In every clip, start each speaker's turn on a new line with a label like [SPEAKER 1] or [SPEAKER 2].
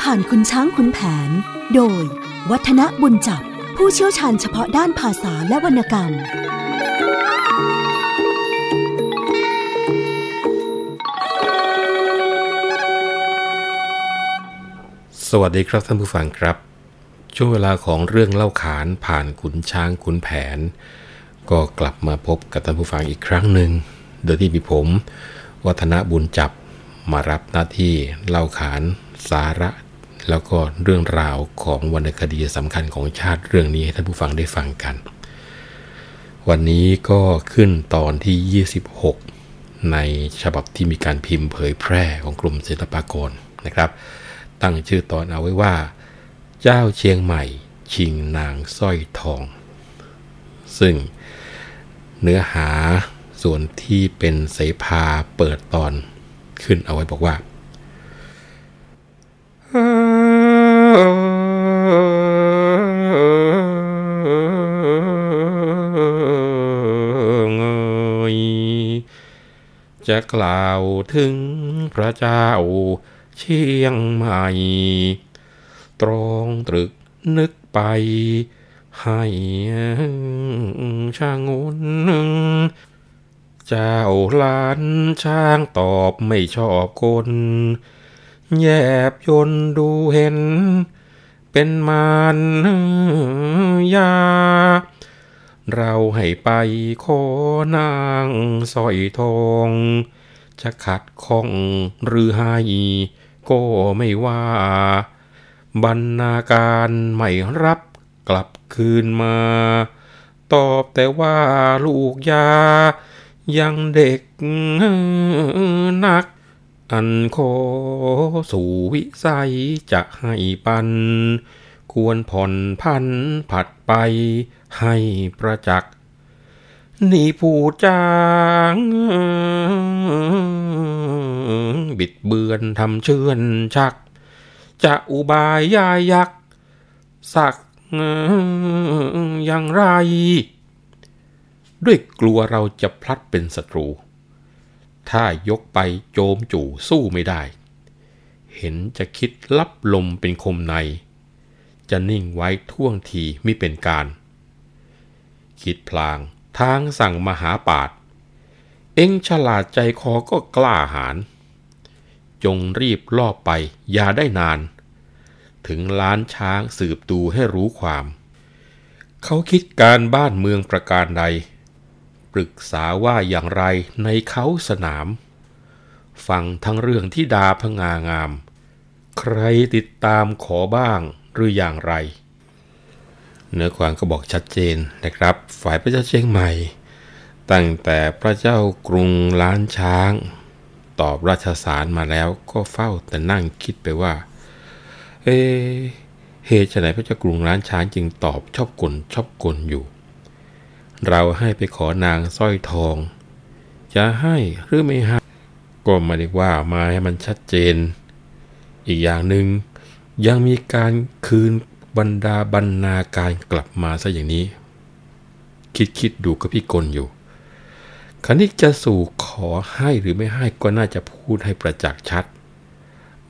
[SPEAKER 1] ผ่านคุณช้างคุณแผน โดย วัฒนบุญจับ ผู้เชี่ยวชาญเฉพาะด้านภาษาและวรรณกรรม
[SPEAKER 2] สวัสดีครับท่านผู้ฟังครับ ช่วงเวลาของเรื่องเล่าขานผ่านขุนช้างขุนแผน ก็กลับมาพบกับท่านผู้ฟังอีกครั้งหนึ่ง โดยที่มีผม วัฒนบุญจับมารับหน้าที่เล่าขานสาระ แล้วก็เรื่องราวของวรรณคดีสำคัญของชาติเรื่องนี้ให้ท่านผู้ฟังได้ฟังกัน วันนี้ก็ขึ้นตอนที่ 26 ในฉบับที่มีการพิมพ์เผยแพร่ของกลุ่มศิลปากรนะครับ ตั้งชื่อตอนเอาไว้ว่า เจ้าเชียงใหม่ ชิงนางสร้อยทอง ซึ่งเนื้อหาส่วนที่เป็นเสภาเปิดตอนขึ้นเอาไว้บอกว่า จะกล่าวถึงพระเจ้าเชียงใหม่ ตรองตรึกนึกไป ให้ช่างงุนเจ้าลานช้างตอบไม่ชอบคน แยบยนดูเห็น เป็นมารยา เราให้ไปขอนางสอยทองจะขัดข้องหรือให้ก็ไม่ว่า บรรณาการไม่รับกลับคืนมา ตอบแต่ว่าลูกยา ยังเด็กนัก อันขอสู่วิสัยจะให้ปัน ควรผ่อนพันผัดไปให้ประจักษ์นี่ผู้จางบิดเบือนทำเชื่อนชัก จะอุบายยายักสักอย่างไร ด้วยกลัวเราจะพลัดเป็นศัตรู ถ้ายกไปโจมจู่สู้ไม่ได้ เห็นจะคิดลับลมเป็นคมใน จะนิ่งไว้ท่วงทีไม่เป็นการ คิดพลางทางสั่งมหาปาด เอ็งฉลาดใจคอก็กล้าหาญจงรีบลอบไปอย่าได้นาน ถึงล้านช้างสืบดูให้รู้ความ เขาคิดการบ้านเมืองประการใด รึกษาว่าอย่างไรในเขาสนาม ฟังทั้งเรื่องที่ดาพงางาม ใครติดตามขอบ้างหรืออย่างไร เนื้อความก็บอกชัดเจนนะครับ ฝ่ายพระเจ้าเชียงใหม่ ตั้งแต่พระเจ้ากรุงล้านช้าง ตอบราชสารมาแล้วก็เฝ้าแต่นั่งคิดไปว่า เอเหตุไฉนพระเจ้ากรุงล้านช้างจึงตอบชอบกลชอบกลอยู่ เราให้ไปขอนางสร้อยทอง จะให้หรือไม่ให้ก็ไม่ได้ว่ามาให้มันชัดเจน อีกอย่างหนึ่งยังมีการคืนบรรดาบรรณาการกลับมาซะอย่างนี้ คิดคิดดูกับพี่กลอยู่คันนี้จะสู่ขอให้หรือไม่ให้ก็น่าจะพูดให้ประจักษ์ชัด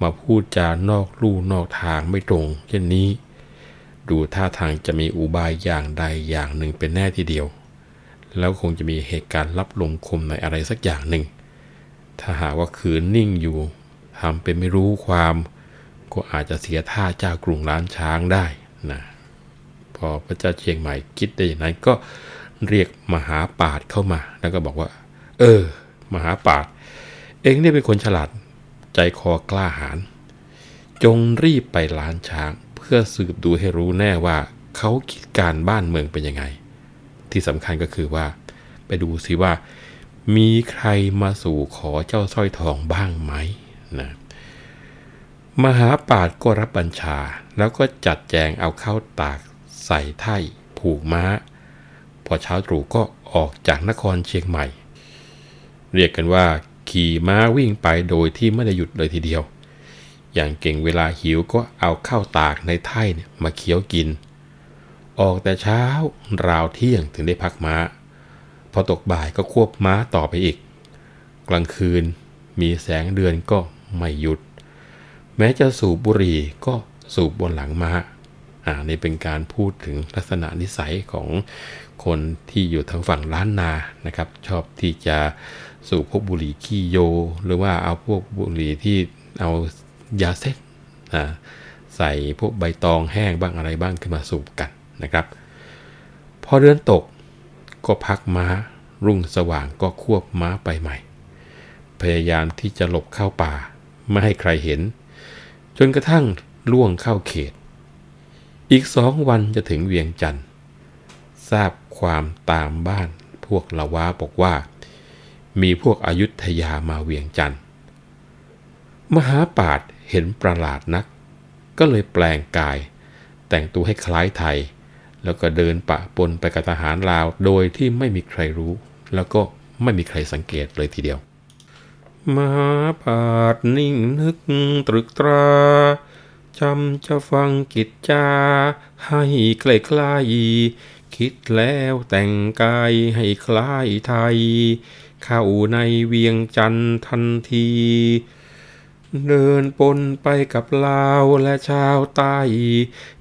[SPEAKER 2] มาพูดจานอกลู่นอกทางไม่ตรงเช่นนี้ ดูท่าทางจะมีอุบายอย่างใดอย่างหนึ่งเป็นแน่ทีเดียว แล้วคงจะมีเหตุการณ์รับลมคมในอะไรสักอย่างหนึ่ง ถ้าหากว่าคืนนิ่งอยู่ทำเป็นไม่รู้ความ ก็อาจจะเสียท่าเจ้ากรุงล้านช้างได้นะพอพระเจ้าเชียงใหม่คิดได้อย่างนั้นก็เรียกมหาปาดเข้ามา แล้วก็บอกว่า เออ มหาปาด เองนี่เป็นคนฉลาดใจคอกล้าหาญจงรีบไปล้านช้าง เพื่อสืบดูให้รู้แน่ว่าเขาคิดการบ้านเมืองเป็นยังไง ที่สำคัญก็คือว่า ไปดูสิว่า มีใครมาสู่ขอเจ้าสร้อยทองบ้างไหมนะมหาปาดก็รับบัญชา แล้วก็จัดแจงเอาเข้าตากใส่ไถ่ผูกม้า พอเช้าตรู่ก็ออกจากนครเชียงใหม่ เรียกกันว่า ขี่ม้าวิ่งไปโดยที่ไม่ได้หยุดเลยทีเดียว อย่างเก่งเวลาหิวก็เอาเข้าวตากในไถ่เนี่ยมาเคี้ยวกิน ออกแต่เช้าราวเที่ยงถึงได้พักม้า พอตกบ่ายก็ควบม้าต่อไปอีก กลางคืนมีแสงเดือนก็ไม่หยุด แม้จะสูบบุหรี่ก็สูบบนหลังมา้าอ่านี่เป็นการพูดถึงลักษณะนิสัยของคนที่อยู่ทางฝั่งล้านนานะครับ ชอบที่จะสูบพวกบุหรี่ขี้โย หรือว่าเอาพวกบุหรี่ที่เอายาเส้นใส่พวกใบตองแห้งบ้างอะไรบ้างขึ้นมาสูบกัน นะครับ พอเดือนตกก็พักม้า รุ่งสว่างก็ควบม้าไปใหม่ พยายามที่จะหลบเข้าป่า ไม่ให้ใครเห็น จนกระทั่งล่วงเข้าเขต อีกสองวันจะถึงเวียงจันทร์ทราบความตามบ้านพวกละวาบอกว่า มีพวกอายุทยามาเวียงจันทร์มหาปาดเห็นประหลาดนัก ก็เลยแปลงกาย แต่งตัวให้คล้ายไทย แล้วก็เดินปะปนไปกับทหารลาว โดยที่ไม่มีใครรู้ แล้วก็ไม่มีใครสังเกตเลยทีเดียว มหาปาดนิ่งนึกตรึกตราจำจะฟังกิจจา ให้ใกล้คลายคิดแล้วแต่งกายให้คล้ายไทย เข้าในเวียงจันทันที เดินปนไปกับลาวและชาวใต้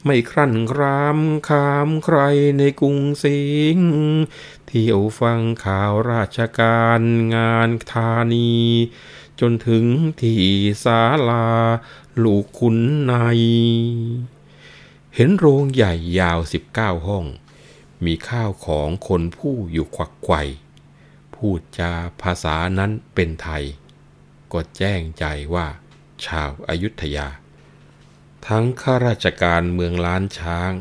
[SPEAKER 2] ไม่ครั่นครามขามใครในกรุงสิงเที่ยวฟังข่าวราชการงานธานี จนถึงที่ศาลาลูกคุณในเห็นโรงใหญ่ยาวสิบเก้าห้อง มีข้าวของคนผู้อยู่ควักไขว่พูดจาภาษานั้นเป็นไทย ก็แจ้งใจว่า ชาวอายุทยา ทั้งข้าราชการเมืองล้านช้าง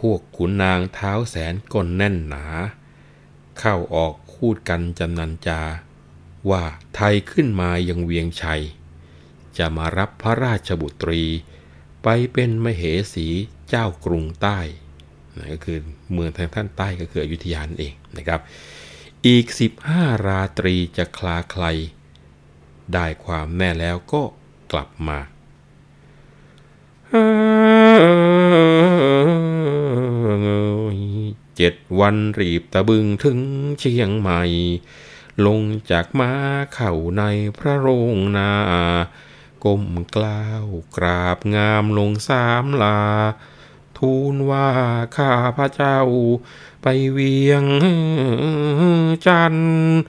[SPEAKER 2] พวกขุนนางเท้าแสนก้นแน่นหนา เข้าออกคูดกันจำนันจา ว่าไทยขึ้นมายังเวียงชัย จะมารับพระราชบุตรีไปเป็นมเหสีเจ้ากรุงใต้ก็คือเมืองทางท่านใต้ก็คืออยุธยานเองนะครับ อีก 15 ราตรีจะคลาใคร ได้ความแน่แล้วก็กลับมา เจ็ดวันรีบตะบึงถึงเชียงใหม่ ลงจากม้าเข่าในพระโรงนาก้มกล้าวกราบงามลงสามลา ทูลว่าข้าพระเจ้าไปเวียงจันทร์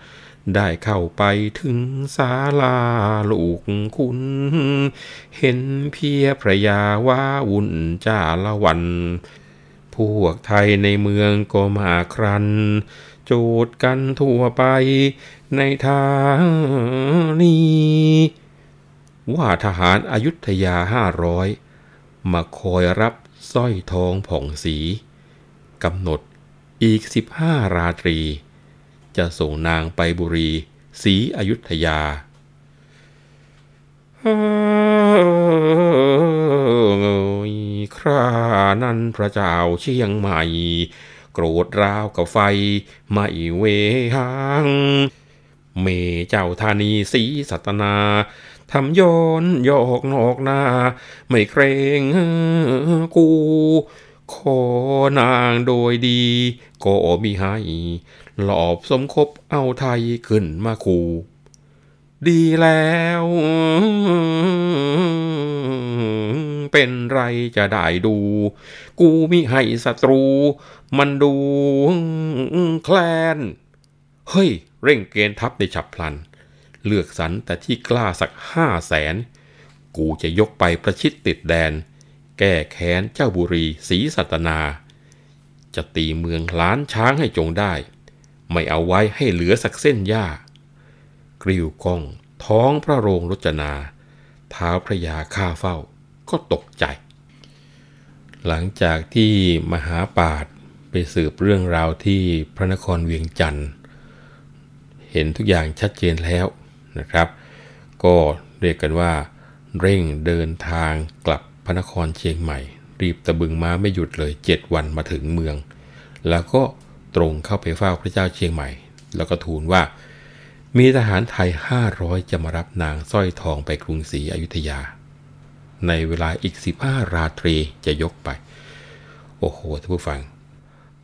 [SPEAKER 2] ได้เข้าไปถึงศาลาลูกคุณ เห็นเพียพระยาว่าวุ่นจาละวัน พวกไทยในเมืองก็มาครัน โจดกันทั่วไปในทางนี้ ว่าทหารอายุทยาห้าร้อยมาคอยรับสร้อยทองผ่องสีกำหนดอีกสิบห้าราตรี จะส่งนางไปบุรีศรีอยุธยาครานั้นพระเจ้าเชียงใหม่ โกรธราวกับไฟ ไม่เวหังเมเจ้าธานีสีสัตนาทำย้อนยอกนอกนา ไม่เกรงกู ขอนางโดยดีก็มีให้หลอบสมคบเอาไทยขึ้นมาคูดีแล้ว เป็นไรจะได้ดู กูมิให้ศัตรู มันดูแคลน เฮ้ย เร่งเกณฑ์ทัพในฉับพลัน เลือกสรรแต่ที่กล้าสักห้าแสน กูจะยกไปประชิดติดแดน แก้แค้นเจ้าบุรีศรีสัตนา จะตีเมืองล้านช้างให้จงได้ ไม่เอาไว้ให้เหลือสักเส้นหญ้ากริ้วกอง ท้องพระโรงรจนาเท้าพระยาข้าเฝ้าก็ตกใจ หลังจากที่มหาปาดไปสืบเรื่องราวที่พระนครเวียงจันทร์ เห็นทุกอย่างชัดเจนแล้วนะครับ ก็เรียกกันว่า เร่งเดินทางกลับ พระนครเชียงใหม่ รีบตะบึงม้าไม่หยุดเลยเจ็ดวันมาถึงเมือง แล้วก็ตรงเข้าไปเฝ้าพระเจ้าเชียงใหม่ แล้วก็ทูลว่า มีทหารไทย500จะมารับนางสร้อยทองไปกรุงศรีอยุธยา ในเวลาอีก15ราตรีจะยกไป โอ้โหท่านผู้ฟัง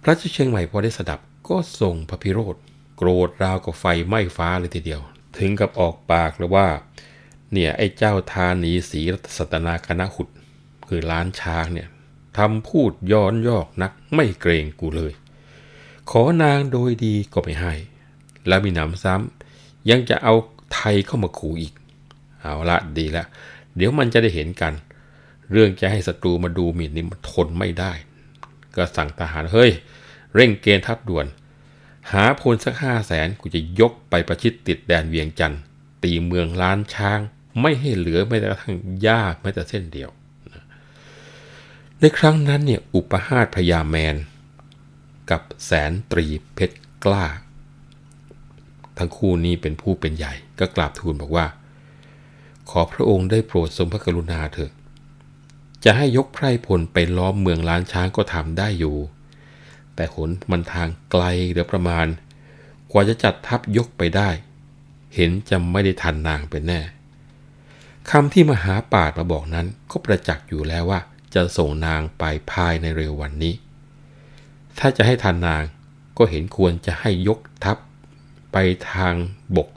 [SPEAKER 2] พระเจ้าเชียงใหม่พอได้สดับก็ส่งพระพิโรธโกรธราวกับไฟไหม้ฟ้าเลยทีเดียว ถึงกับออกปากเลยว่า เนี่ยไอ้เจ้าธานีศรีรัตนาคณะหุด คือล้านช้างเนี่ยทำพูดย้อนยอกนักไม่เกรงกูเลย ขอนางโดยดีก็ไม่ให้ แล้วมีหนำซ้ำยังจะเอาไทยเข้ามาขู่อีก เอาละดีล้วเดี๋ยวมันจะได้เห็นกัน เรื่องจะให้ศัตรูมาดูหมิ่นนี่มันทนไม่ได้ ก็สั่งทหารเฮ้ย เร่งเกณฑ์ทัพด่วน หาพลสักห้าแสนกูจะยกไปประชิดติดแดนเวียงจันทร์ตีเมืองล้านช้าง ไม่ให้เหลือแม้แต่กระทั่งหญ้าแม้แต่เส้นเดียว ในครั้งนั้นเนี่ยอุปหาตพญาแมน กับแสนตรีเพชรกล้า ทั้งคู่นี้เป็นผู้เป็นใหญ่ก็กราบทูลบอกว่า ขอพระองค์ได้โปรดทรงพระกรุณาเถิดจะให้ยกไพร่พลไปล้อมเมืองล้านช้างก็ทำได้อยู่ แต่หนมันทางไกลเหลือประมาณ กว่าจะจัดทัพยกไปได้ เห็นจะไม่ได้ทันนางเป็นแน่คำที่มหาปาดมาบอกนั้นก็ประจักษ์อยู่แล้วว่า จะส่งนางไปภายในเร็ววันนี้ ถ้าจะให้ทันนางก็เห็นควรจะให้ยกทัพไปทางบก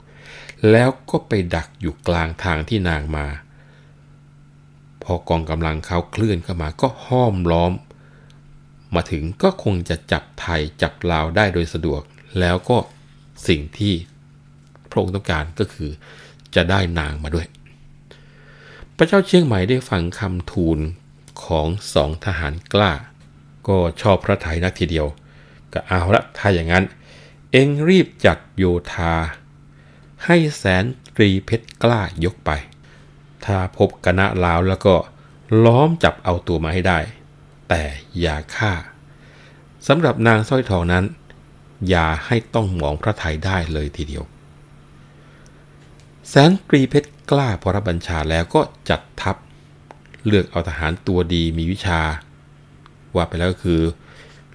[SPEAKER 2] แล้วก็ไปดักอยู่กลางทางที่นางมา พอกองกำลังเขาเคลื่อนเข้ามาก็ห้อมล้อม มาถึงก็คงจะจับไทยจับลาวได้โดยสะดวก แล้วก็สิ่งที่พระองค์ต้องการก็คือจะได้นางมาด้วย พระเจ้าเชียงใหม่ได้ฟังคำทูล ของสองทหารกล้า ก็ชอบพระไทยนักทีเดียว ก็เอาละถ้าอย่างนั้น เองรีบจัดโยธา ให้แสนตรีเพชรกล้ายกไป ถ้าพบคณะลาวแล้วก็ล้อมจับเอาตัวมาให้ได้ แต่อย่าฆ่าสำหรับนางสร้อยทองนั้น อย่าให้ต้องมองพระไทยได้เลยทีเดียว แสนตรีเพชรกล้าพรับบัญชาแล้วก็จัดทัพ เลือกเอาทหารตัวดีมีวิชา ว่าไปแล้วก็คือ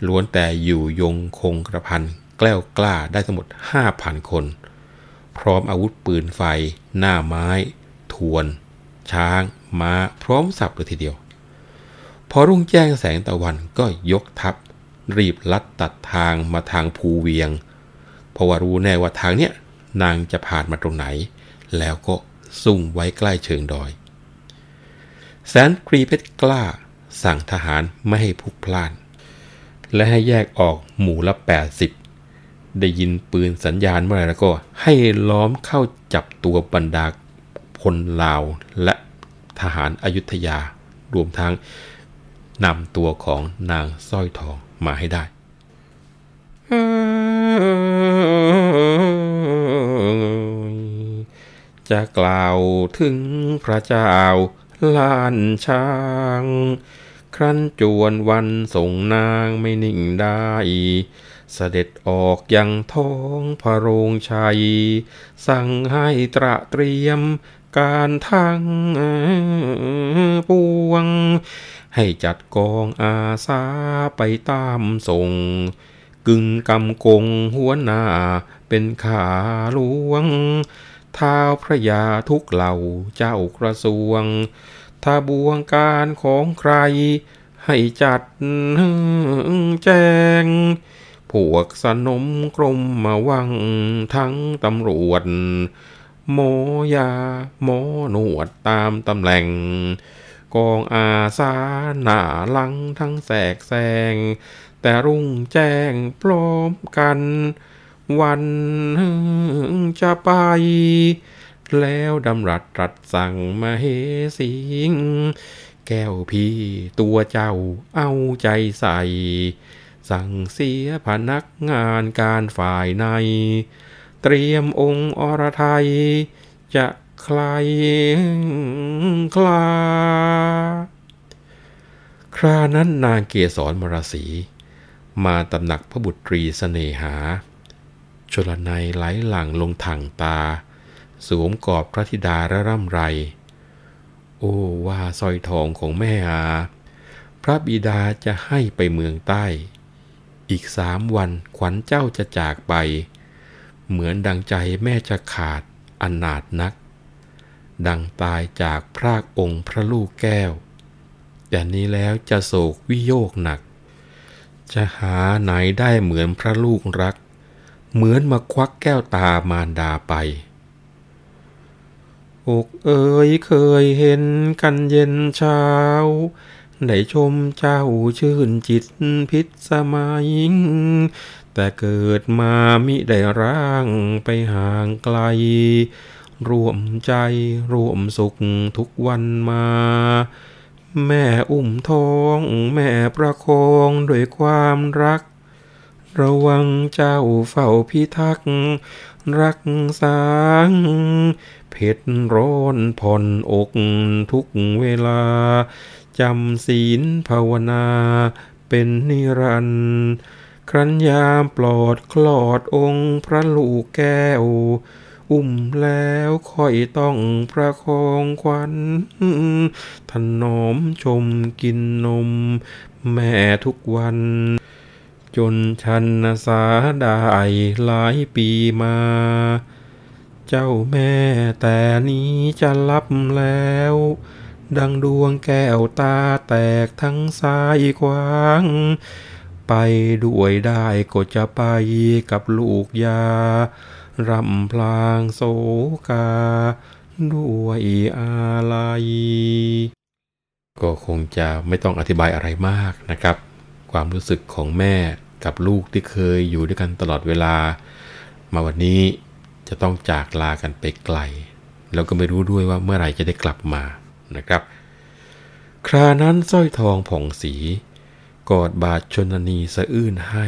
[SPEAKER 2] ล้วนแต่อยู่ยงคงกระพันแกล้วกล้าได้ทั้งหมด5,000 คน พร้อมอาวุธปืนไฟ หน้าไม้ ทวน ช้าง ม้า พร้อมสับเลยทีเดียว พอรุ่งแจ้งแสงตะวันก็ยกทัพ รีบลัดตัดทางมาทางภูเวียง เพราะว่ารู้แน่ว่าทางเนี้ยนางจะผ่านมาตรงไหน แล้วก็ซุ่มไว้ใกล้เชิงดอย แสนปรีเพชรกล้า สั่งทหารไม่ให้พุกพล่าน และให้แยกออกหมู่ละ 80 ได้ยินปืนสัญญาณเมื่อไรแล้วก็ ให้ล้อมเข้าจับตัวบรรดาพลลาวและทหารอายุทยา รวมทั้งนำตัวของนางสร้อยทองมาให้ได้จะกล่าวถึงพระเจ้า ลานช้าง ครั้นจวนวันส่งนางไม่นิ่งได้เสด็จออกยังท้องพระโรงชัย สั่งให้ตระเตรียมการทั้งปวง ให้จัดกองอาสาไปตามส่ง กึ่งกำกงหัวหน้าเป็นขาหลวง ท้าพระยาทุกเหล่าเจ้ากระทรวง ถ้าบวงการของใคร ให้จัดแจง พวกสนมกรมมาวังทั้งตำรวจโมยาโมหนวดตามตำแหน่ง กองอาสาหน้าลังทั้งแสกแซง แต่รุ่งแจ้งพร้อมกัน วันจะไป แล้วดำรัสตรัสสั่งมาเฮสิง แก้วพี่ตัวเจ้าเอาใจใส่ สั่งเสียพนักงานการฝ่ายใน เตรียมองค์อรไทย จะใครคลา ครานั้นนางเกศรมรสี มาตำหนักพระบุตรีสเสน่หา ชลนัยไหลหลังลงถังตา สวมกอบพระธิดาระร่ำไร โอ้ว่าสร้อยทองของแม่อาพระบิดาจะให้ไปเมืองใต้ อีกสามวันขวัญเจ้าจะจากไป เหมือนดังใจแม่จะขาดอนาถนัก ดังตายจากพรากองค์พระลูกแก้ว แต่นี้แล้วจะโศกวิโยกหนัก จะหาไหนได้เหมือนพระลูกรัก เหมือนมาควักแก้วตามารดาไป อกเอ๋ยเคยเห็นกันเย็นเช้า ได้ชมเจ้าชื่นจิตพิษสมัย แต่เกิดมามิได้ร่างไปห่างไกล ร่วมใจร่วมสุขทุกวันมาแม่อุ้มท้อง แม่ประคองด้วยความรัก ระวังเจ้าเฝ้าพิทักษ์รักษาเผ็ดร้อนผ่อนอกทุกเวลา จำศีลภาวนาเป็นนิรันดร์ครั้นยามปลอดคลอดองค์พระลูกแก้ว อุ้มแล้วค่อยต้องประคองควันถนอมชมกินนม แม่ทุกวัน จนชันสาไดหลายปีมา เจ้าแม่แต่นี้จะลับแล้ว ดังดวงแก้วตาแตกทั้งซ้ายขวาง ไปด้วยได้ก็จะไปกับลูกยารำพลางโศกา ด้วยอาลัยก็คงจะไม่ต้องอธิบายอะไรมากนะครับ ความรู้สึกของแม่กับลูกที่เคยอยู่ด้วยกันตลอดเวลา มาวันนี้จะต้องจากลากันไปไกล แล้วก็ไม่รู้ด้วยว่าเมื่อไหร่จะได้กลับมานะครับ ครานั้นสร้อยทองผ่องสี กอดบาทชนนีสะอื้นให้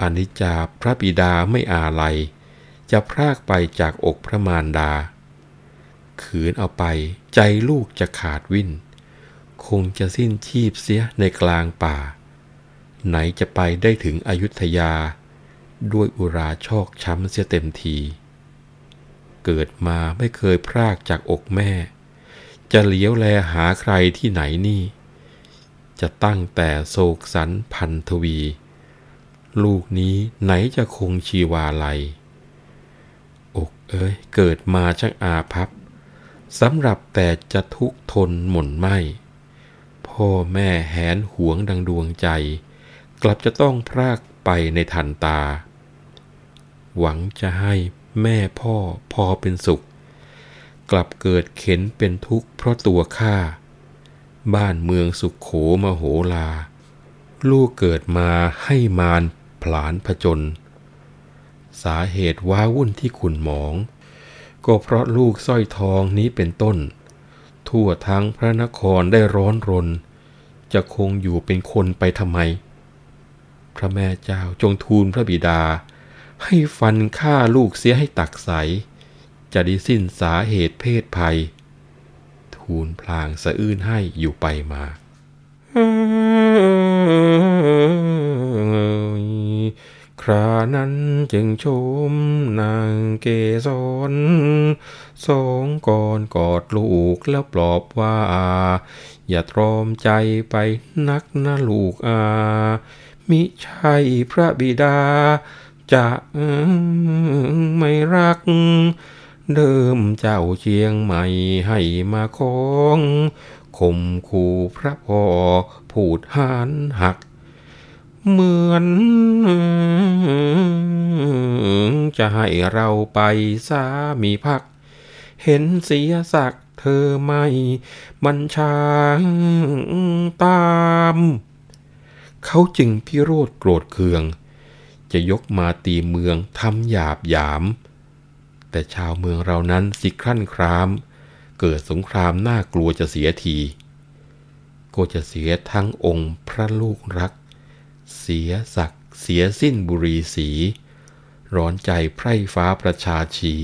[SPEAKER 2] อนิจจาพระบิดาไม่อาลัย จะพรากไปจากอกพระมารดา ขืนเอาไปใจลูกจะขาดวิ่น คงจะสิ้นชีพเสียในกลางป่า ไหนจะไปได้ถึงอยุธยา ด้วยอุราชอกช้ำเสียเต็มที เกิดมาไม่เคยพรากจากอกแม่ จะเลี้ยวแลหาใครที่ไหนนี่ จะตั้งแต่โศกสันพันทวี ลูกนี้ไหนจะคงชีวาลัย อกเอ้ย เกิดมาช่างอาภัพสำหรับแต่จะทุกทนหม่นไหมพ่อแม่แหนหวงดังดวงใจ กลับจะต้องพรากไปในทันตา หวังจะให้แม่พ่อพอเป็นสุข กลับเกิดเข็นเป็นทุกข์เพราะตัวข้าบ้านเมืองสุขโขมโหลา ลูกเกิดมาให้มารผลานผจญสาเหตุว้าวุ่นที่ขุนหมอง ก็เพราะลูกสร้อยทองนี้เป็นต้น ทั่วทั้งพระนครได้ร้อนรน จะคงอยู่เป็นคนไปทำไม พระแม่เจ้าจงทูลพระบิดา ให้ฟันฆ่าลูกเสียให้ตักใส จะได้สิ้นสาเหตุเพศภัย ทูลพลางสะอื้นให้อยู่ไปมา ครานั้นจึงชมนางเกสรสองก่อนกอดลูกแล้วปลอบว่า อย่าตรอมใจไปนักนะลูกอา มิใช่พระบิดา จะไม่รัก เดิมเจ้าเชียงใหม่ให้มาคองข่มขู่พระพ่อพูดหานหัก เหมือน จะให้เราไปสามีพัก เห็นเสียสักเธอไม่บัญชาตาม เขาจึงพิโรธโกรธเคือง จะยกมาตีเมืองทำหยาบหยาม แต่ชาวเมืองเรานั้นสิครั่นคราม เกิดสงครามน่ากลัวจะเสียที ก็จะเสียทั้งองค์พระลูกรัก เสียศักดิ์เสียสิ้นบุรีสี ร้อนใจไพร่ฟ้าประชาชี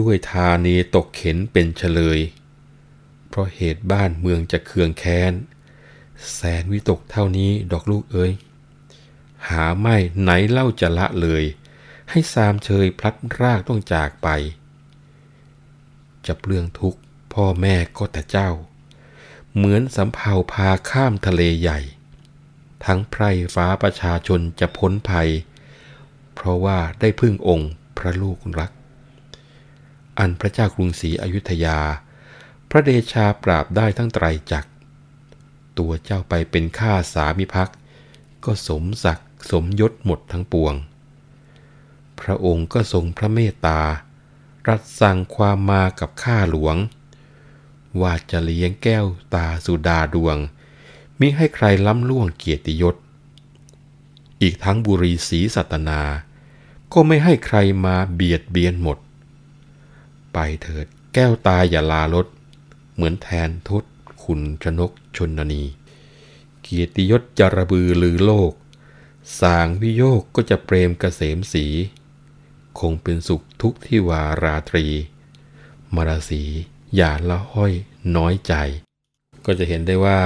[SPEAKER 2] ด้วยธานีตกเข็นเป็นเฉลย เพราะเหตุบ้านเมืองจะเคืองแค้น แสนวิตกเท่านี้ดอกลูกเอ้ยหาไม่ไหนเล่าจะละเลย ให้สามเชยพลัดรากต้องจากไป จะเปลืองทุกข์พ่อแม่ก็แต่เจ้า เหมือนสำเภาพาข้ามทะเลใหญ่ ทั้งไพร่ฟ้าประชาชนจะพ้นภัย เพราะว่าได้พึ่งองค์พระลูกรัก อันพระเจ้ากรุงศรีอยุธยา พระเดชาปราบได้ทั้งไตรจักร ตัวเจ้าไปเป็นข้าสามิภักก็สมศักดิ์สมยศหมดทั้งปวง พระองค์ก็ทรงพระเมตตา รัดสั่งความมากับข้าหลวง ว่าจะเลี้ยงแก้วตาสุดาดวง มิให้ใครล้ำล่วงเกียรติยศ อีกทั้งบุรีศรีสัตนา ก็ไม่ให้ใครมาเบียดเบียนหมด ไปเถิดแก้วตาอย่าลาลด เหมือนแทนทศ คุณชนกชนนี เกียรติยศจะระบือลือโลก สางวิโยกก็จะเปรมเกษมสี คงเป็นสุขทุกที่วาราตรี มรสีอย่าละห้อยน้อยใจ ก็จะเห็นได้ว่า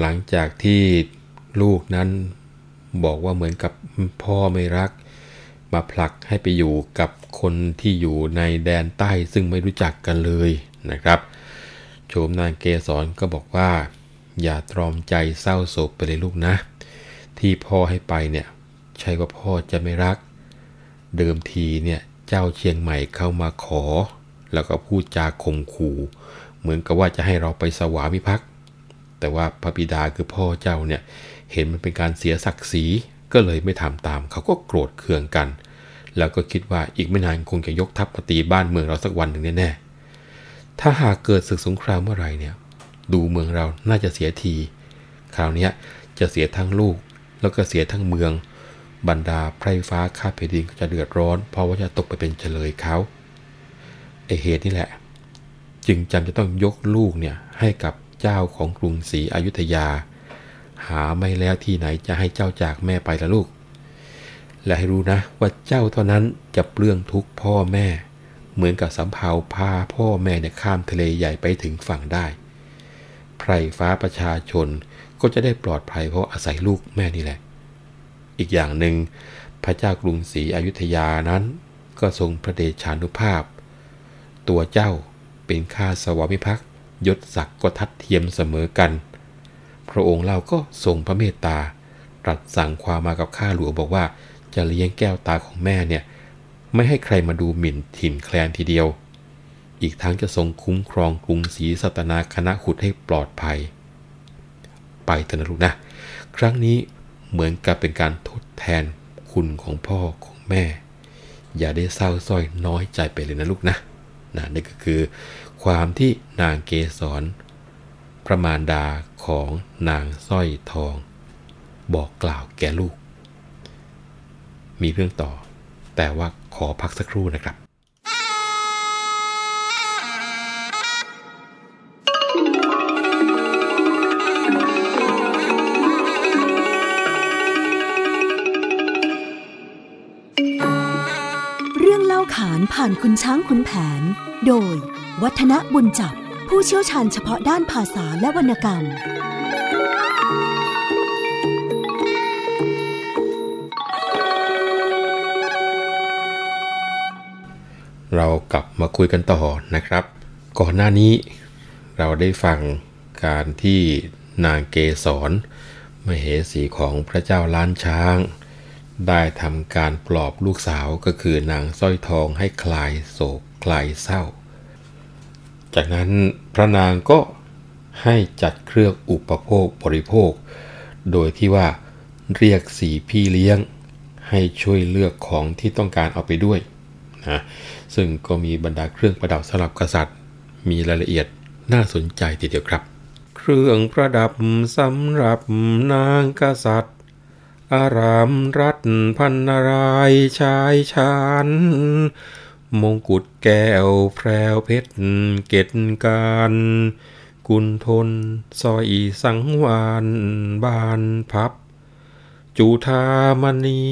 [SPEAKER 2] หลังจากที่ลูกนั้นบอกว่าเหมือนกับพ่อไม่รัก มาผลักให้ไปอยู่กับคนที่อยู่ในแดนใต้ซึ่งไม่รู้จักกันเลยนะครับ โฉมนางเกสรก็บอกว่า อย่าตรอมใจเศร้าโศกไปเลยลูกนะ ที่พ่อให้ไปเนี่ยใช่ว่าพ่อจะไม่รัก เดิมทีเนี่ยเจ้าเชียงใหม่เข้ามาขอ แล้วก็พูดจาข่มขู่ เหมือนกับว่าจะให้เราไปสวามิภักดิ์แต่ว่าพระบิดาคือพ่อเจ้าเนี่ยเห็นมันเป็นการเสียศักดิ์ศรีก็เลยไม่ทำตามเขาก็โกรธเคืองกัน แล้วก็คิดว่าอีกไม่นานคงจะยกทัพมาตีบ้านเมืองเราสักวันหนึ่งแน่ๆ ถ้าหากเกิดศึกสงครามเมื่อไรเนี่ย ดูเมืองเราน่าจะเสียที คราวนี้จะเสียทั้งลูก แล้วก็เสียทั้งเมือง บรรดาไพร่ฟ้าข้าแผ่นดินก็จะเดือดร้อน เพราะว่าจะตกไปเป็นเฉลยเขาไอเหตุนี่แหละ จึงจำจะต้องยกลูกเนี่ยให้กับเจ้าของกรุงศรีอยุธยา หาไม่แล้วที่ไหนจะให้เจ้าจากแม่ไปละลูก และให้รู้นะว่าเจ้าเท่านั้นจะเปลื้องทุกพ่อแม่ เหมือนกับสำเภาพาพ่อแม่เนี่ยข้ามทะเลใหญ่ไปถึงฝั่งได้ ไพร่ฟ้าประชาชนก็จะได้ปลอดภัยเพราะอาศัยลูกแม่นี่แหละ อีกอย่างหนึ่งพระเจ้ากรุงศรีอยุธยานั้น ก็ทรงพระเดชานุภาพ ตัวเจ้าเป็นข้าสวามิภักดิ์ยศศักดิ์ก็ทัดเทียมเสมอกัน พระองค์เล่าก็ทรงพระเมตตา ตรัสสั่งความมากับข้าหลวงบอกว่าจะเลี้ยงแก้วตาของแม่เนี่ย ไม่ให้ใครมาดูหมิ่นถิ่นแคลนทีเดียว อีกทั้งจะทรงคุ้มครองกรุงศรีสัตนาคณะขุดให้ปลอดภัย ไปเถอะนะลูกนะ ครั้งนี้เหมือนกับเป็นการทดแทนคุณของพ่อของแม่ อย่าได้เศร้าส้อยน้อยใจไปเลยนะลูกนะนะนี่ก็คือ ความที่นางเกสรประมาณดาของนางสร้อยทอง บอกกล่าวแก่ลูก มีเรื่องต่อ แต่ว่าขอพักสักครู่นะครับ
[SPEAKER 1] เรื่องเล่าขานผ่านคุณช้างคุณแผน โดย วัฒนบุญจับ ผู้เชี่ยวชาญเฉพาะด้านภาษาและวรรณกรรม
[SPEAKER 2] เรากลับมาคุยกันต่อนะครับ ก่อนหน้านี้เราได้ฟังการที่นางเกสรมเหสีของพระเจ้าล้านช้าง ได้ทำการปลอบลูกสาวก็คือนางสร้อยทองให้คลายโศกคลายเศร้า จากนั้นพระนางก็ให้จัดเครื่องอุปโภคบริโภค โดยที่ว่าเรียกสี่พี่เลี้ยง ให้ช่วยเลือกของที่ต้องการเอาไปด้วยนะ ซึ่งก็มีบรรดาเครื่องประดับสำหรับกษัตริย์ มีรายละเอียดน่าสนใจทีเดียวครับ เครื่องประดับสำหรับนางกษัตริย์ อารามรัตนพันนารายชายชานมงกุฎแก้วแพรวเพชรเกตการกุลทนซอยสังวานบานพับจุธามณี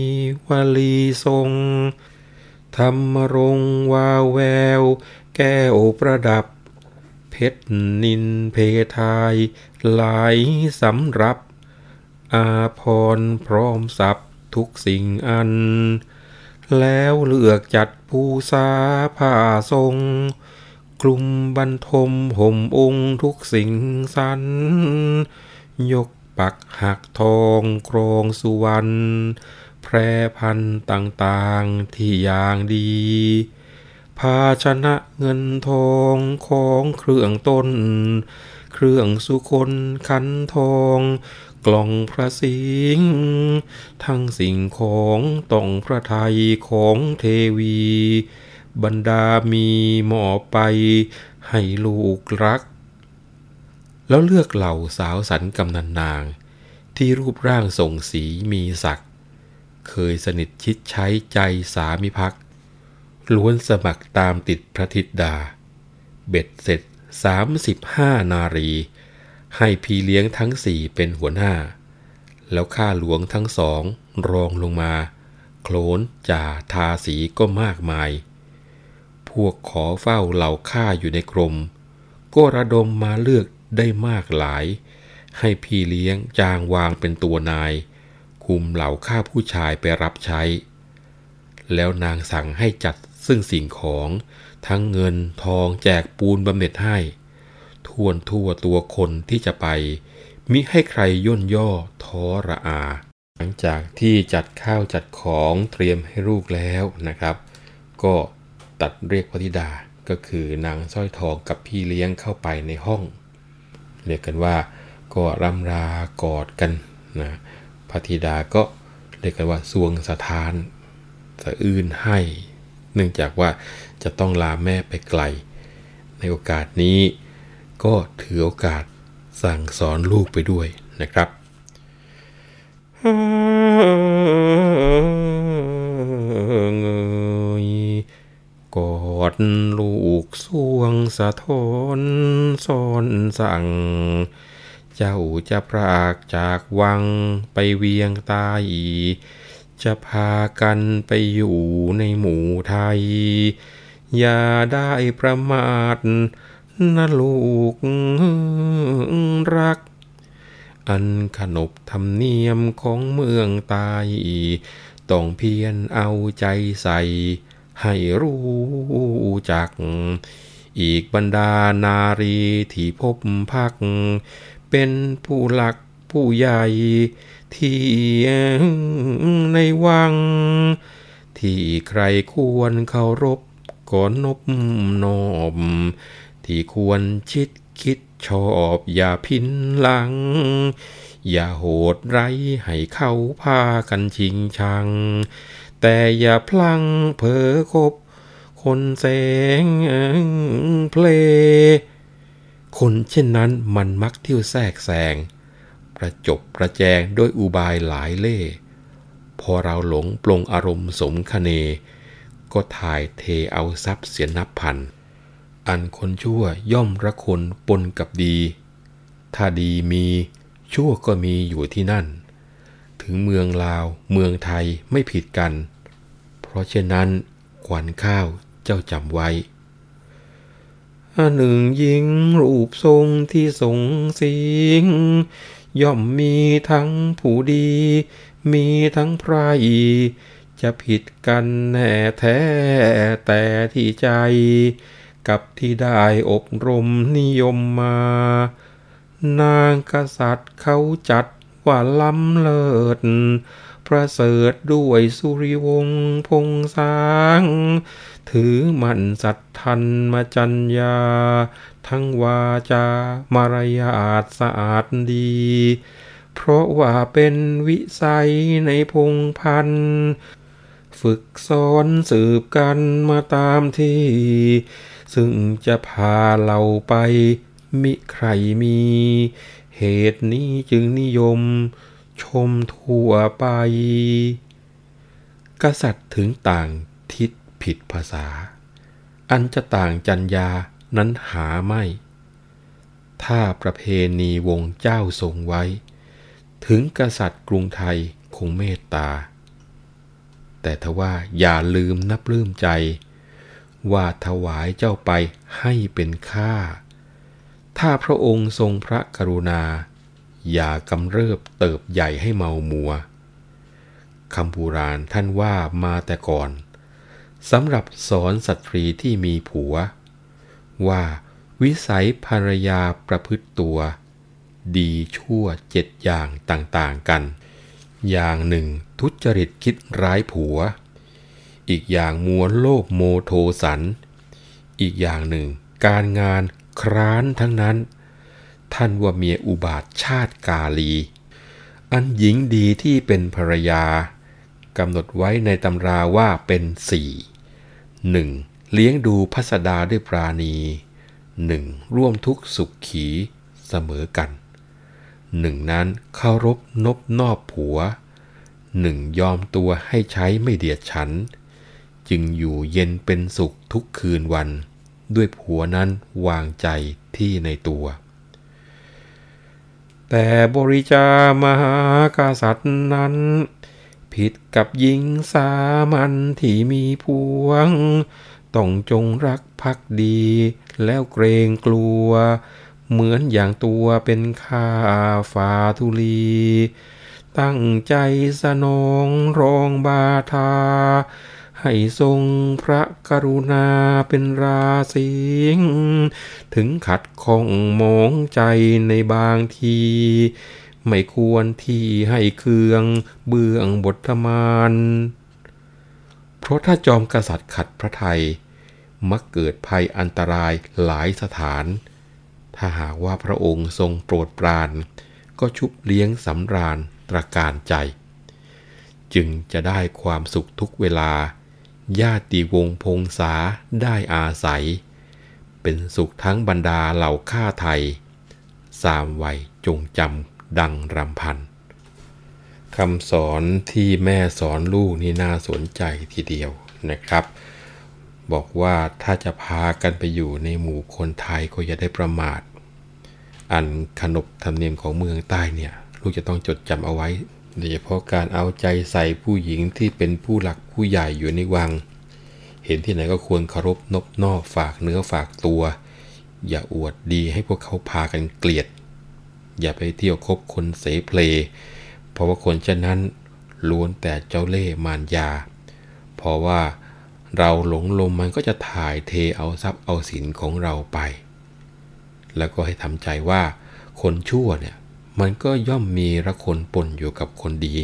[SPEAKER 2] วลีทรง ธรรมรงวาวแวว แก้วประดับ เพชรนินเพทาย หลายสำรับ อาพรพร้อมสับทุกสิ่งอัน แล้วเลือกจัดภูษาผ้าทรง กลุ่มบรรทมห่มองค์ทุกสิ่งสัน ยกปักหักทองโครงสุวรรณ แพรพันต่างๆที่อย่างดี ภาชนะเงินทองของเครื่องต้น เครื่องสุคนขันทองกล่องพระสิงห์ทั้งสิ่งของต้องพระไทยของเทวี บรรดามีหมอไปให้ลูกรัก แล้วเลือกเหล่าสาวสันกำนันนาง ที่รูปร่างทรงสีมีศักดิ์ เคยสนิทชิดใช้ใจสามิพักล้วนสมัครตามติดพระธิดา เบ็ดเสร็จ 35 นารี ให้พี่เลี้ยงทั้งสี่เป็นหัวหน้า แล้วข้าหลวงทั้งสองรองลงมา โคลนจ่าทาสีก็มากมาย พวกขอเฝ้าเหล่าข้าอยู่ในกรม ก็ระดมมาเลือกได้มากหลาย ให้พี่เลี้ยงจางวางเป็นตัวนาย คุมเหล่าข้าผู้ชายไปรับใช้ แล้วนางสั่งให้จัดซึ่งสิ่งของทั้งเงินทองแจกปูนบำเหน็จให้ ทวนทั่วตัวคนที่จะไป มิให้ใครย่นย่อท้อระอา หลังจากที่จัดข้าวจัดของเตรียมให้ลูกแล้วนะครับ ก็ตัดเรียกพระธิดาก็คือนางสร้อยทองกับพี่เลี้ยงเข้าไปในห้อง เรียกกันว่าก็รำรากอดกันนะ พระธิดาก็เรียกกันว่าสวงสถานสะอื้นให้ เนื่องจากว่าจะต้องลาแม่ไปไกล ในโอกาสนี้ก็ถือโอกาสสั่งสอนลูกไปด้วยนะครับเงยกอดลูกสวงสะทนสอนสั่ง เจ้าจะพรากจากวังไปเวียงตายจะพากันไปอยู่ในหมู่ไทย อย่าได้ประมาทนะลูกรัก อันขนบธรรมเนียมของเมืองตายต้องเพียรเอาใจใส่ ให้รู้จัก อีกบรรดานารีที่พบพัก เป็นผู้หลักผู้ใหญ่ ที่ในวัง ที่ใครควรเคารพก่อนนบนอบที่ควรชิดคิดชอบอย่าพินหลัง อย่าโหดไรให้เข้าพากันชิงชัง แต่อย่าพลังเผลอคบ คนแสงเพล คนเช่นนั้นมันมักเที่ยวแทรกแซงประจบประแจงด้วยอุบายหลายเล่ พอเราหลงปลงอารมณ์สมคเน ก็ถ่ายเทเอาทรัพย์เสียนับพัน อันคนชั่วย่อมระคนปนกับดี ถ้าดีมีชั่วก็มีอยู่ที่นั่น ถึงเมืองลาวเมืองไทยไม่ผิดกัน เพราะเช่นนั้นขวัญข้าวเจ้าจำไว้ หนึ่งยิงรูปทรงที่ทรงสิง ย่อมมีทั้งผู้ดี มีทั้งพรจะผิดกันแน่แท้แต่ที่ใจ กับที่ได้อบรมนิยมมา นางกษัตริย์เขาจัดว่าล้ำเลิศ ประเสริฐด้วยสุริวงศ์พงสาง ถือมันสัตทันมจัญญา ทั้งวาจามารยาทสะอาดดี เพราะว่าเป็นวิสัยในพงพันฝึกสอนสืบกันมาตามที่ ซึ่งจะพาเราไปมิใครมี เหตุนี้จึงนิยม ชมทั่วไป กษัตริย์ถึงต่างทิศผิดภาษา อันจะต่างจัญญานั้นหาไม่ ถ้าประเพณีวงเจ้าทรงไว้ ถึงกษัตริย์กรุงไทยคงเมตตา แต่ทว่าอย่าลืมนับลืมใจ ว่าถวายเจ้าไปให้เป็นค่า ถ้าพระองค์ทรงพระกรุณา อย่ากำเริบเติบใหญ่ให้เมามัวคำโบราณท่านว่ามาแต่ก่อนสำหรับสอนสตรีที่มีผัว ว่าวิสัยภรรยาประพฤติตัว ดีชั่วเจ็ดอย่างต่างๆกัน อย่างหนึ่งทุจริตคิดร้ายผัว อีกอย่างมัวโลภโมโทสัน อีกอย่างหนึ่ง การงานคร้านทั้งนั้น ท่านว่าเมียอุบาทชาติกาลี อันหญิงดีที่เป็นภรรยากำหนดไว้ในตำราว่าเป็นสี่หนึ่งเลี้ยงดูพัสดาด้วยปราณีหนึ่งร่วมทุกสุขขีเสมอกันหนึ่งนั้นเคารพนบนอบผัวหนึ่งยอมตัวให้ใช้ไม่เดียดฉัน จึงอยู่เย็นเป็นสุขทุกคืนวัน ด้วยผัวนั้นวางใจที่ในตัว แต่บริจามหากษัตริย์นั้น ผิดกับหญิงสามัญที่มีพวง ต้องจงรักภักดี แล้วเกรงกลัว เหมือนอย่างตัวเป็นข้าฟาทุลี ตั้งใจสนองรองบาทา ให้ทรงพระกรุณาเป็นราสิงถึงขัดข้องมองใจในบางที ไม่ควรที่ให้เคืองเบื้องบทมานเพราะถ้าจอมกษัตริย์ขัดพระไทย มักเกิดภัยอันตรายหลายสถาน ถ้าหากว่าพระองค์ทรงโปรดปราน ก็ชุบเลี้ยงสำราญตระการใจ จึงจะได้ความสุขทุกเวลา ญาติวงพงษาได้อาศัย เป็นสุขทั้งบรรดาเหล่าข้าไทย สามวัยจงจำดังรำพันคำสอนที่แม่สอนลูกนี่น่าสนใจทีเดียวนะครับ บอกว่าถ้าจะพากันไปอยู่ในหมู่คนไทยก็อย่าได้ประมาท อันขนบธรรมเนียมของเมืองใต้เนี่ย ลูกจะต้องจดจำเอาไว้ โดยเฉพาะการเอาใจใส่ผู้หญิงที่เป็นผู้หลักผู้ใหญ่อยู่ในวัง เห็นที่ไหนก็ควรเคารพนบนอบฝากเนื้อฝากตัว อย่าอวดดีให้พวกเขาพากันเกลียด อย่าไปเที่ยวคบคนเสเพล เพราะว่าคนเช่นนั้นล้วนแต่เจ้าเล่ห์มารยา เพราะว่าเราหลงลมมันก็จะถ่ายเทเอาทรัพย์เอาสินของเราไป แล้วก็ให้ทำใจว่าคนชั่วเนี่ย มันก็ย่อมมีระคนปนอยู่กับคนดี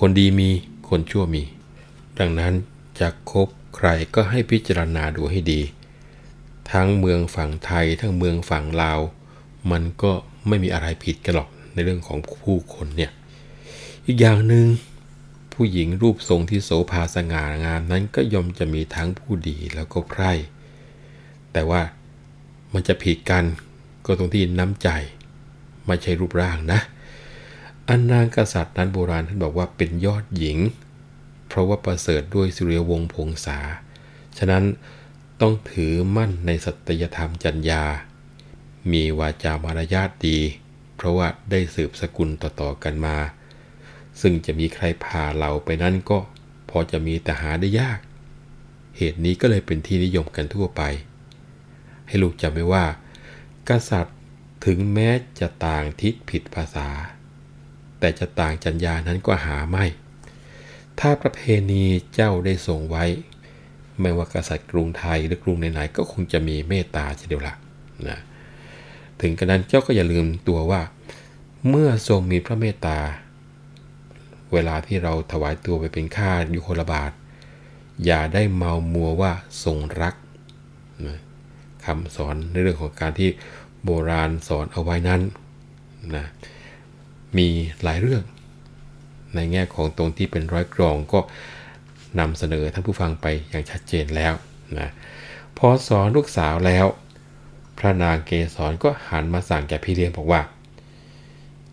[SPEAKER 2] คนดีมีคนชั่วมี ดังนั้นจะคบใครก็ให้พิจารณาดูให้ดี ทั้งเมืองฝั่งไทยทั้งเมืองฝั่งลาว มันก็ไม่มีอะไรผิดกันหรอกในเรื่องของผู้คนเนี่ย อีกอย่างหนึง่งผู้หญิงรูปทรงที่โสภาสง่างามนั้นก็ย่อมจะมีทั้งผู้ดีแล้วก็ใคร่แต่ว่ามันจะผิดกันก็ตรงที่น้ำใจ ไม่ใช่รูปร่างนะ อันนางกษัตริย์นั้นโบราณท่านบอกว่าเป็นยอดหญิง เพราะว่าประเสริฐด้วยสุริยวงศ์พงษา ฉะนั้นต้องถือมั่นในสัตยธรรมจัญญา มีวาจามารยาทดี เพราะว่าได้สืบสกุลต่อๆกันมา ซึ่งจะมีใครพาเราไปนั่นก็พอจะมีแต่หาได้ยาก เหตุนี้ก็เลยเป็นที่นิยมกันทั่วไป ให้ลูกจำไว้ว่า กษัตริย์ ถึงแม้จะต่างทิศผิดภาษา แต่จะต่างจัญญานั้นก็หาไม่ ถ้าประเพณีเจ้าได้ทรงไว้ ไม่ว่ากษัตริย์กรุงไทยหรือกรุงไหนๆก็คงจะมีเมตตาเช่นเดียวละนะถึงกระนั้นเจ้าก็อย่าลืมตัวว่า เมื่อทรงมีพระเมตตา เวลาที่เราถวายตัวไปเป็นข้ายุคลบาท อย่าได้เมามัวว่าทรงรักนะคำสอนในเรื่องของการที่ โบราณสอนเอาไว้นั้นนะมีหลายเรื่อง ในแง่ของตรงที่เป็นร้อยกรองก็นำเสนอท่านผู้ฟังไปอย่างชัดเจนแล้วนะพอสอนลูกสาวแล้ว พระนางเกศรก็หันมาสั่งแก่พี่เลี้ยงบอกว่า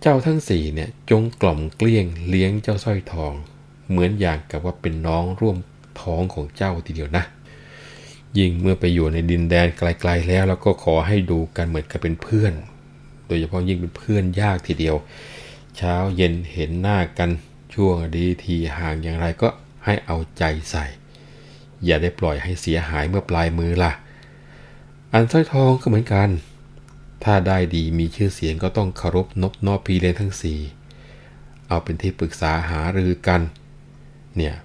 [SPEAKER 2] เจ้าทั้งสี่เนี่ยจงกล่อมเกลี้ยงเลี้ยงเจ้าสร้อยทอง เหมือนอย่างกับว่าเป็นน้องร่วมท้องของเจ้าทีเดียวนะ ยิ่งเมื่อไปอยู่ในดินแดนไกลๆแล้วแล้วก็ขอให้ดูกันเหมือนกับเป็นเพื่อน โดยเฉพาะยิ่งเป็นเพื่อนยากทีเดียว เช้าเย็นเห็นหน้ากันช่วงดีทีห่างอย่างไรก็ให้เอาใจใส่ อย่าได้ปล่อยให้เสียหายเมื่อปลายมือล่ะ อันสร้อยทองก็เหมือนกัน ถ้าได้ดีมีชื่อเสียงก็ต้องเคารพนบนอบพีเลนทั้งสี่เอาเป็นที่ปรึกษาหารือกัน เนี่ย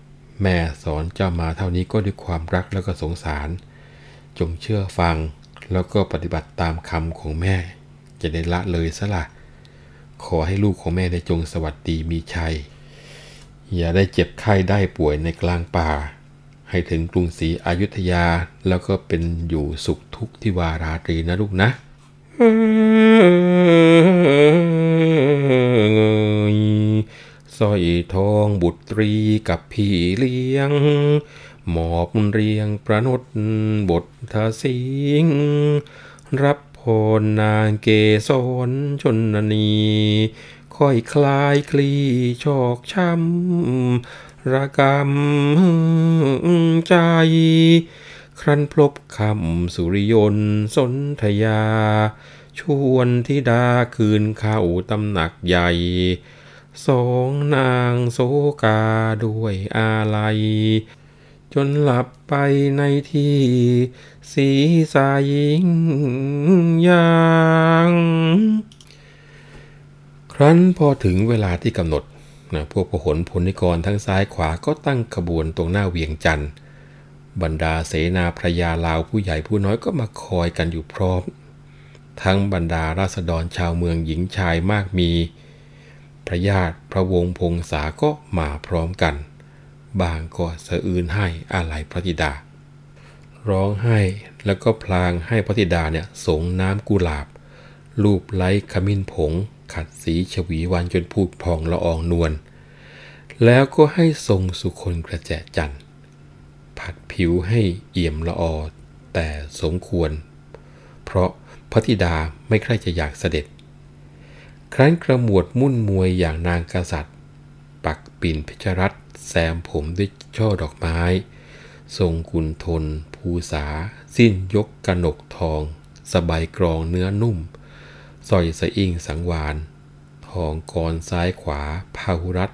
[SPEAKER 2] แม่สอนเจ้ามาเท่านี้ก็ด้วยความรักแล้วก็สงสาร จงเชื่อฟังแล้วก็ปฏิบัติตามคำของแม่ จะได้ละเลยซะละ ขอให้ลูกของแม่ได้จงสวัสดีมีชัย อย่าได้เจ็บไข้ได้ป่วยในกลางป่า ให้ถึงกรุงศรีอยุธยาแล้วก็เป็นอยู่สุขทุกข์ที่วาราตรีนะลูกนะ สร้อยทองบุตรีกับพี่เลี้ยง หมอบเรียงประนดบททสิง รับพรนางเกสรชนนีค่อยคลายคลีชอกช้ำระกำใจ ครั้นพลบคำสุริยนสนธยา ชวนทิดาคืนเข้าตำหนักใหญ่ สองนางโสกาด้วยอาลัย จนหลับไปในที่สีสายิงยาง ครั้นพอถึงเวลาที่กำหนดนะพวกพหลพลนิกรทั้งซ้ายขวาก็ตั้งขบวนตรงหน้าเวียงจันทร์บรรดาเสนาพระยาลาวผู้ใหญ่ผู้น้อยก็มาคอยกันอยู่พร้อม ทั้งบรรดาราษฎรชาวเมืองหญิงชายมากมี พระญาติพระวงศ์พงษาก็มาพร้อมกัน บางก็สะอื้นให้อาลัยพระธิดา ร้องไห้แล้วก็พลางให้พระธิดาเนี่ยสงน้ำกุหลาบรูปไล้ขมิ้นผง ขัดสีฉวีวันจนพูดพองละอองนวลแล้วก็ให้ทรงสุคนกระแจจันทร์ผัดผิวให้เอี่ยมละออแต่สมควร เพราะพระธิดาไม่ใคร่จะอยากเสด็จ ครั้นกระหมวดมุ่นมวยอย่างนางกษัตริย์ ปักปิ่นเพชรรัตน์แซมผมด้วยช่อดอกไม้ ทรงกุนทน ภูษา สิ้นยกกระหนกทอง สบายกรองเนื้อนุ่มสอยสะอิ่งสังวาน ทองกรซ้ายขวา พาหุรัต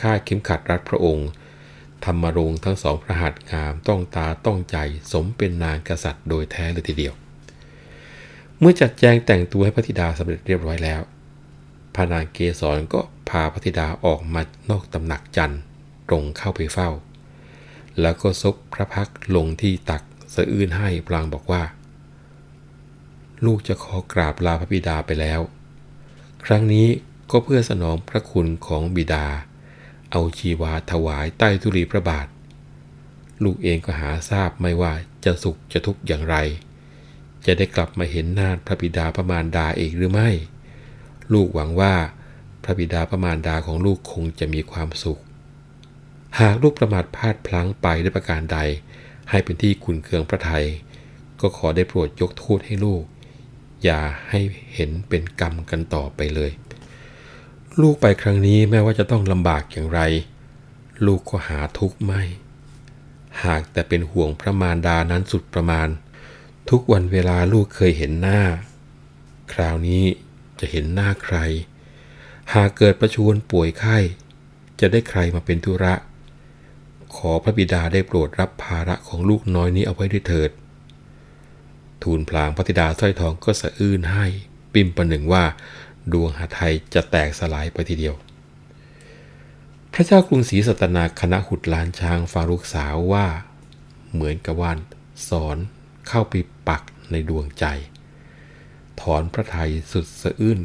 [SPEAKER 2] ค่าเข็มขัดรัดพระองค์ ธรรมรงค์ทั้งสองพระหัตถ์งามต้องตาต้องใจสมเป็นนางกษัตริย์โดยแท้เลยทีเดียว เมื่อจัดแจงแต่งตัวให้พระธิดาสำเร็จเรียบร้อยแล้ว พระนางเกศรก็พาพระธิดาออกมานอกตำหนักจันทร์ตรงเข้าไปเฝ้า แล้วก็ซบพระพักลงที่ตักสะอื้นให้พลางบอกว่า ลูกจะขอกราบลาพระบิดาไปแล้ว ครั้งนี้ก็เพื่อสนองพระคุณของบิดา เอาชีวาถวายใต้ธุลีพระบาท ลูกเองก็หาทราบไม่ว่าจะสุขจะทุกข์อย่างไร จะได้กลับมาเห็นหน้าพระบิดาประมาณดาเองหรือไม่ ลูกหวังว่า พระบิดาประมาณดาของลูกคงจะมีความสุข หากลูกประมาทพลาดพลั้งไปด้วยประการใด ให้เป็นที่ขุนเคืองพระไทย ก็ขอได้โปรดยกโทษให้ลูก อย่าให้เห็นเป็นกรรมกันต่อไปเลย ลูกไปครั้งนี้แม้ว่าจะต้องลำบากอย่างไร ลูกก็หาทุกข์ไม่ หากแต่เป็นห่วงพระมารดานั้นสุดประมาณ ทุกวันเวลาลูกเคยเห็นหน้า คราวนี้ จะเห็นหน้าใคร หากเกิดประชวนป่วยไข้ จะได้ใครมาเป็นธุระ ขอพระบิดาได้โปรดรับภาระของลูกน้อยนี้เอาไว้ด้วยเถิด ทูลพลางพระธิดาสร้อยทองก็สะอื้นให้ปิมประหนึ่งว่า ดวงหาไทยจะแตกสลายไปทีเดียว พระเจ้ากรุงศรีสัตนาคณะหุดลานช้างฟารุกสาวว่า เหมือนกับวานสอนเข้าไปปักในดวงใจ ถอนพระไทยสุดสะอื้น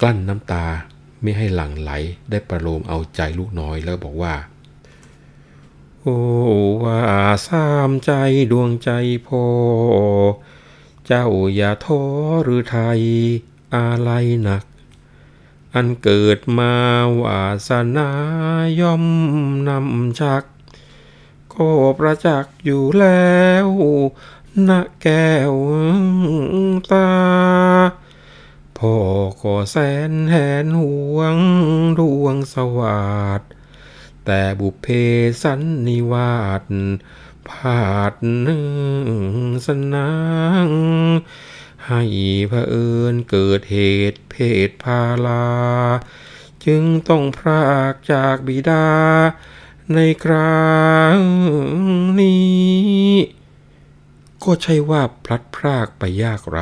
[SPEAKER 2] กลั้นน้ำตาไม่ให้หลั่งไหลได้ประโลมเอาใจลูกน้อยแล้วบอกว่า โอ้ว่าสามใจดวงใจพ่อ เจ้าอย่าท้อหรือไทยอะไรหนัก อันเกิดมาวาสนาย่อมนำชัก ก็ประจักษ์อยู่แล้ว นะแก้วตา พ่อก็แสนแหนห่วงดวงสวัสดแต่บุพเพสันนิวาสพาดนึ่งสนางให้พระเอิญเกิดเหตุเพศพาลา จึงต้องพรากจากบิดาในคราวนี้ ก็ใช่ว่าพลัดพรากไปยากไร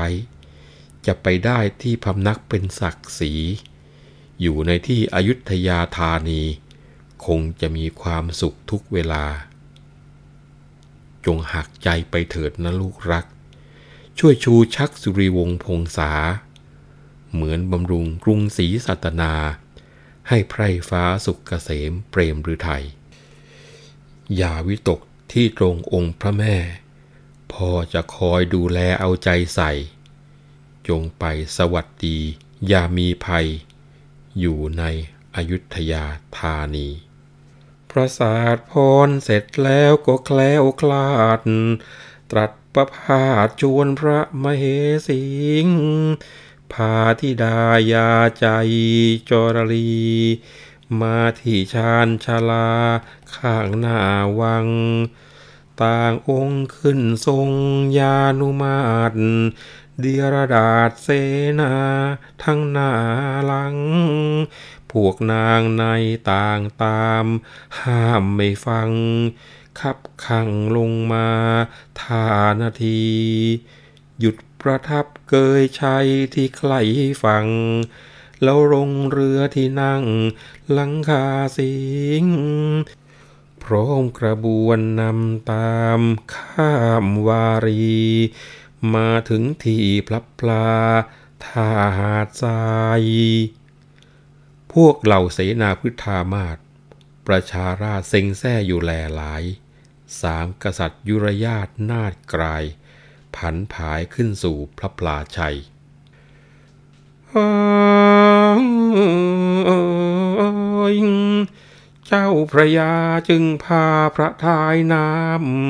[SPEAKER 2] จะไปได้ที่พำนักเป็นศักดิ์ศรี อยู่ในที่อยุธยาธานี คงจะมีความสุขทุกเวลา จงหักใจไปเถิดนะลูกรัก ช่วยชูชักสุริวงศ์พงษา เหมือนบำรุงกรุงศรีสัตนา ให้ไพร่ฟ้าสุขเกษมเปรมหรือไทยอย่าวิตกที่ตรงองค์พระแม่ พ่อจะคอยดูแลเอาใจใส่ จงไปสวัสดี อย่ามีภัย อยู่ในอยุธยาธานีพประสาทพรเสร็จแล้วก็แคล้วคลาด ตรัสประพาสชวนพระมเหสิงพาธิดายาใจจรลี มาที่ชานชาลาข้างหน้าวัง ต่างองค์ขึ้นทรงยานุมาตรเดียรดาษเสนาทั้งหน้าหลัง พวกนางในต่างตาม ห้ามไม่ฟัง ขับขังลงมาทานาที หยุดประทับเกยชัยที่ใครฟัง แล้วลงเรือที่นั่งหลังคาสิง พร้อมกระบวนนำตามข้ามวารี มาถึงที่พลับพลาท่าหาดทราย พวกเหล่าเสนาพฤทธามาศประชาราชเซ็งแซ่อยู่แลหลาย สามกษัตริย์ยุรยาตนาดกลาย ผันผายขึ้นสู่พระปลาชัย เจ้าพระยาจึงพาพระทายน้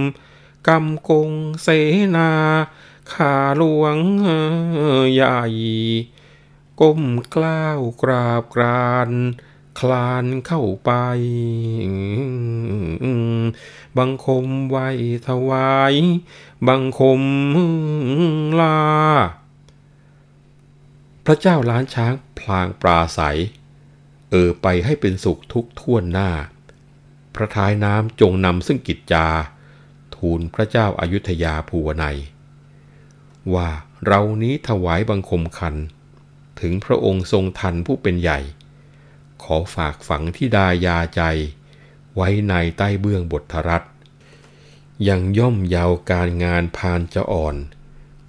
[SPEAKER 2] ำกำกงเสนาขาหลวงใหญ่ก้มกล้าวกราบกราน คลานเข้าไป บังคมไว้ถวาย บังคมลา พระเจ้าล้านช้างพลางปราศัย ออไปให้เป็นสุขทุกท่วนหน้า พระท้ายน้ำจงนำซึ่งกิจจา ทูลพระเจ้าอายุทยาภูวนัย ว่าเรานี้ถวายบังคมคัน ถึงพระองค์ทรงทันผู้เป็นใหญ่ ขอฝากฝังที่ดายาใจ ไว้ในใต้เบื้องบททรัตยังย่อมยาวการงานพานจะอ่อน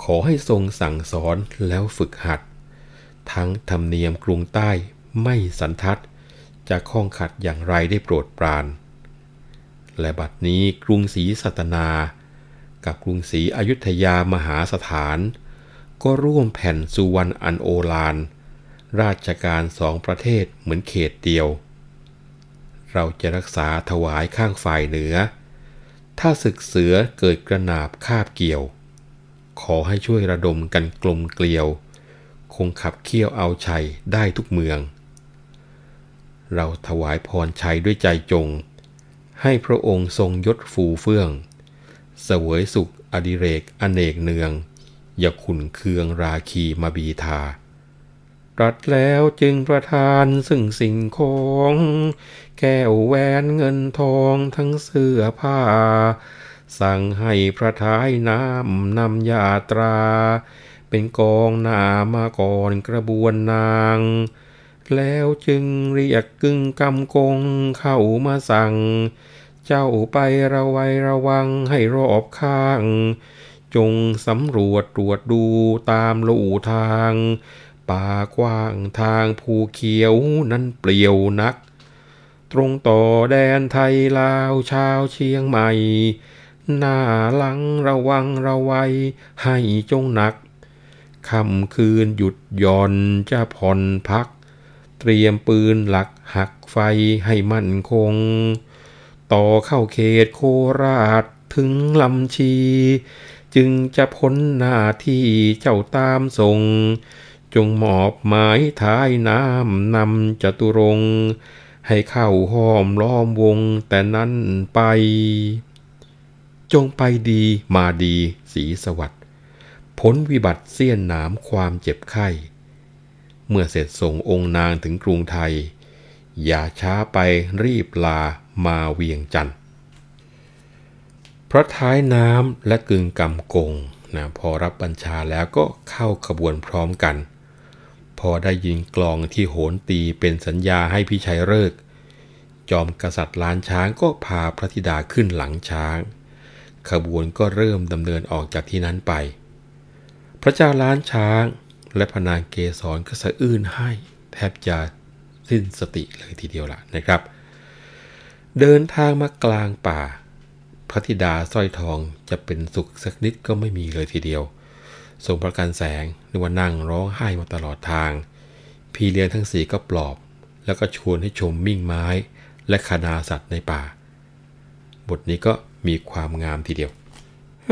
[SPEAKER 2] ขอให้ทรงสั่งสอนแล้วฝึกหัด ทั้งธรรมเนียมกรุงใต้ ไม่สันทัดจะข้องขัดอย่างไรได้โปรดปราน และบัดนี้กรุงศรีสัตนา กับกรุงศรีอยุธยามหาสถาน ก็ร่วมแผ่นสุวรรณอันโอฬารราชการสองประเทศเหมือนเขตเดียว เราจะรักษาถวายข้างฝ่ายเหนือ ถ้าศึกเสือเกิดกระนาบคาบเกี่ยว ขอให้ช่วยระดมกันกลมเกลียว คงขับเคี่ยวเอาชัยได้ทุกเมือง เราถวายพรชัยด้วยใจจง ให้พระองค์ทรงยศฟูเฟื่อง เสวยสุขอดิเรกอเนกเนือง อย่าขุนเคืองราคีมาบีทาตรัสแล้วจึงประทานซึ่งสิ่งของ แก้วแหวนเงินทองทั้งเสื้อผ้า สั่งให้พระท้ายน้ำนำยาตรา เป็นกองนามาก่อนกระบวนนาง แล้วจึงเรียกกึ่งกำกงเข้ามาสั่ง เจ้าไประไวยระวังให้รอบข้าง จงสำรวจตรวจดูตามลู่ทาง ป่ากว้างทางภูเขียวนั้นเปลี่ยวนัก ตรงต่อแดนไทยลาวชาวเชียงใหม่ หน้าหลังระวังระวัยให้จงหนักค่ำคืนหยุดหย่อนจะผ่อนพัก ตรียมปืนหลักหักไฟให้มั่นคง ต่อเข้าเขตโคราชถึงลำชี จึงจะพ้นหน้าที่เจ้าตามส่งจงมอบหมายท้ายน้ำนำจตุรงให้เข้าห้อมล้อมวงแต่นั้นไป จงไปดีมาดีสีสวัสดิ์พ้นวิบัติเสี้ยนหนามความเจ็บไข้ เมื่อเสร็จส่งองค์นางถึงกรุงไทย อย่าช้าไปรีบลามาเวียงจันทร์พระท้ายน้ำและกึ่งกำกงนะพอรับบัญชาแล้วก็เข้าขบวนพร้อมกัน พอได้ยินกลองที่โหนตีเป็นสัญญาให้พี่ชัยเลิก จอมกษัตริย์ล้านช้างก็พาพระธิดาขึ้นหลังช้าง ขบวนก็เริ่มดำเนินออกจากที่นั้นไป พระเจ้าล้านช้าง และพนางเกศรก็สะอื้นให้แทบจะสิ้นสติเลยทีเดียวล่ะนะครับ เดินทางมากลางป่า พระธิดาสร้อยทองจะเป็นสุขสักนิดก็ไม่มีเลยทีเดียวทรงประกันแสงนึกว่านั่งร้องไห้มาตลอดทาง พี่เลี้ยงทั้งสี่ก็ปลอบ แล้วก็ชวนให้ชมมิ่งไม้ และคณาสัตว์ในป่า บทนี้ก็มีความงามทีเดียว เ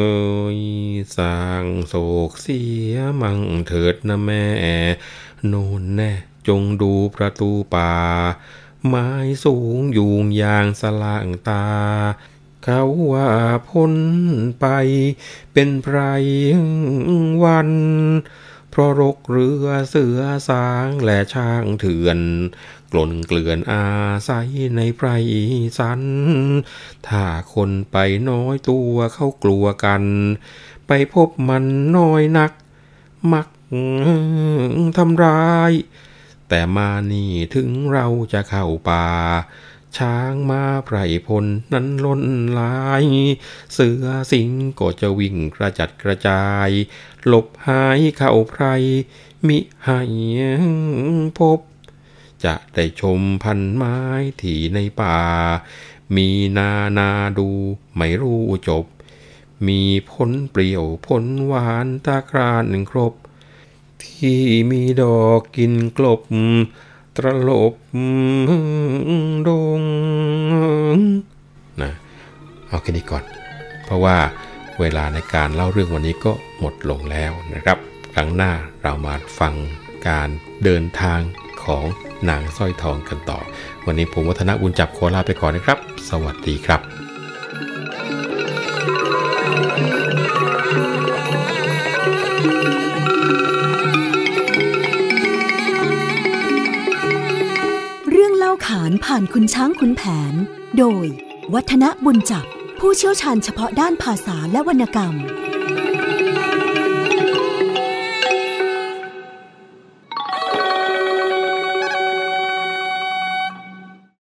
[SPEAKER 2] งยสร้างโศกเสียมั่งเถิดนะแม่โน่นแน่จงดูประตูป่า ไม้สูงยุงยางสล่างตา เขาว่าพ้นไปเป็นไพรวัน เพราะรกเรือเสือสางและช่างเถื่อน กลนเกลื่อนอาศัยในไพรสัน ถ้าคนไปน้อยตัวเขากลัวกัน ไปพบมันน้อยนัก มักทำร้าย แต่มานี่ถึงเราจะเข้าป่า ช้างมาไพรพลนั้นล้นลาย เสือสิงก็จะวิ่งกระจัดกระจาย หลบหายเข้าไพรมิให้พบ จะได้ชมพันไม้ที่ในป่า มีนานาดูไม่รู้จบ มีผลเปรี้ยวผลหวานตาครานครบ ที่มีดอกกินกลบ ตรลบดงนะเอาแค่นี้ก่อน เพราะว่าเวลาในการเล่าเรื่องวันนี้ก็หมดลงแล้วนะครับ ครั้งหน้าเรามาฟังการเดินทางของ นางสร้อยทองกันต่อ วันนี้ผมวัฒนบุญจับโคลาไปก่อนนะครับ สวัสดีครับ
[SPEAKER 1] เรื่องเล่าขานผ่านคุณช้างคุณแผน โดย วัฒนบุญจับ ผู้เชี่ยวชาญเฉพาะด้านภาษาและวรรณกรรม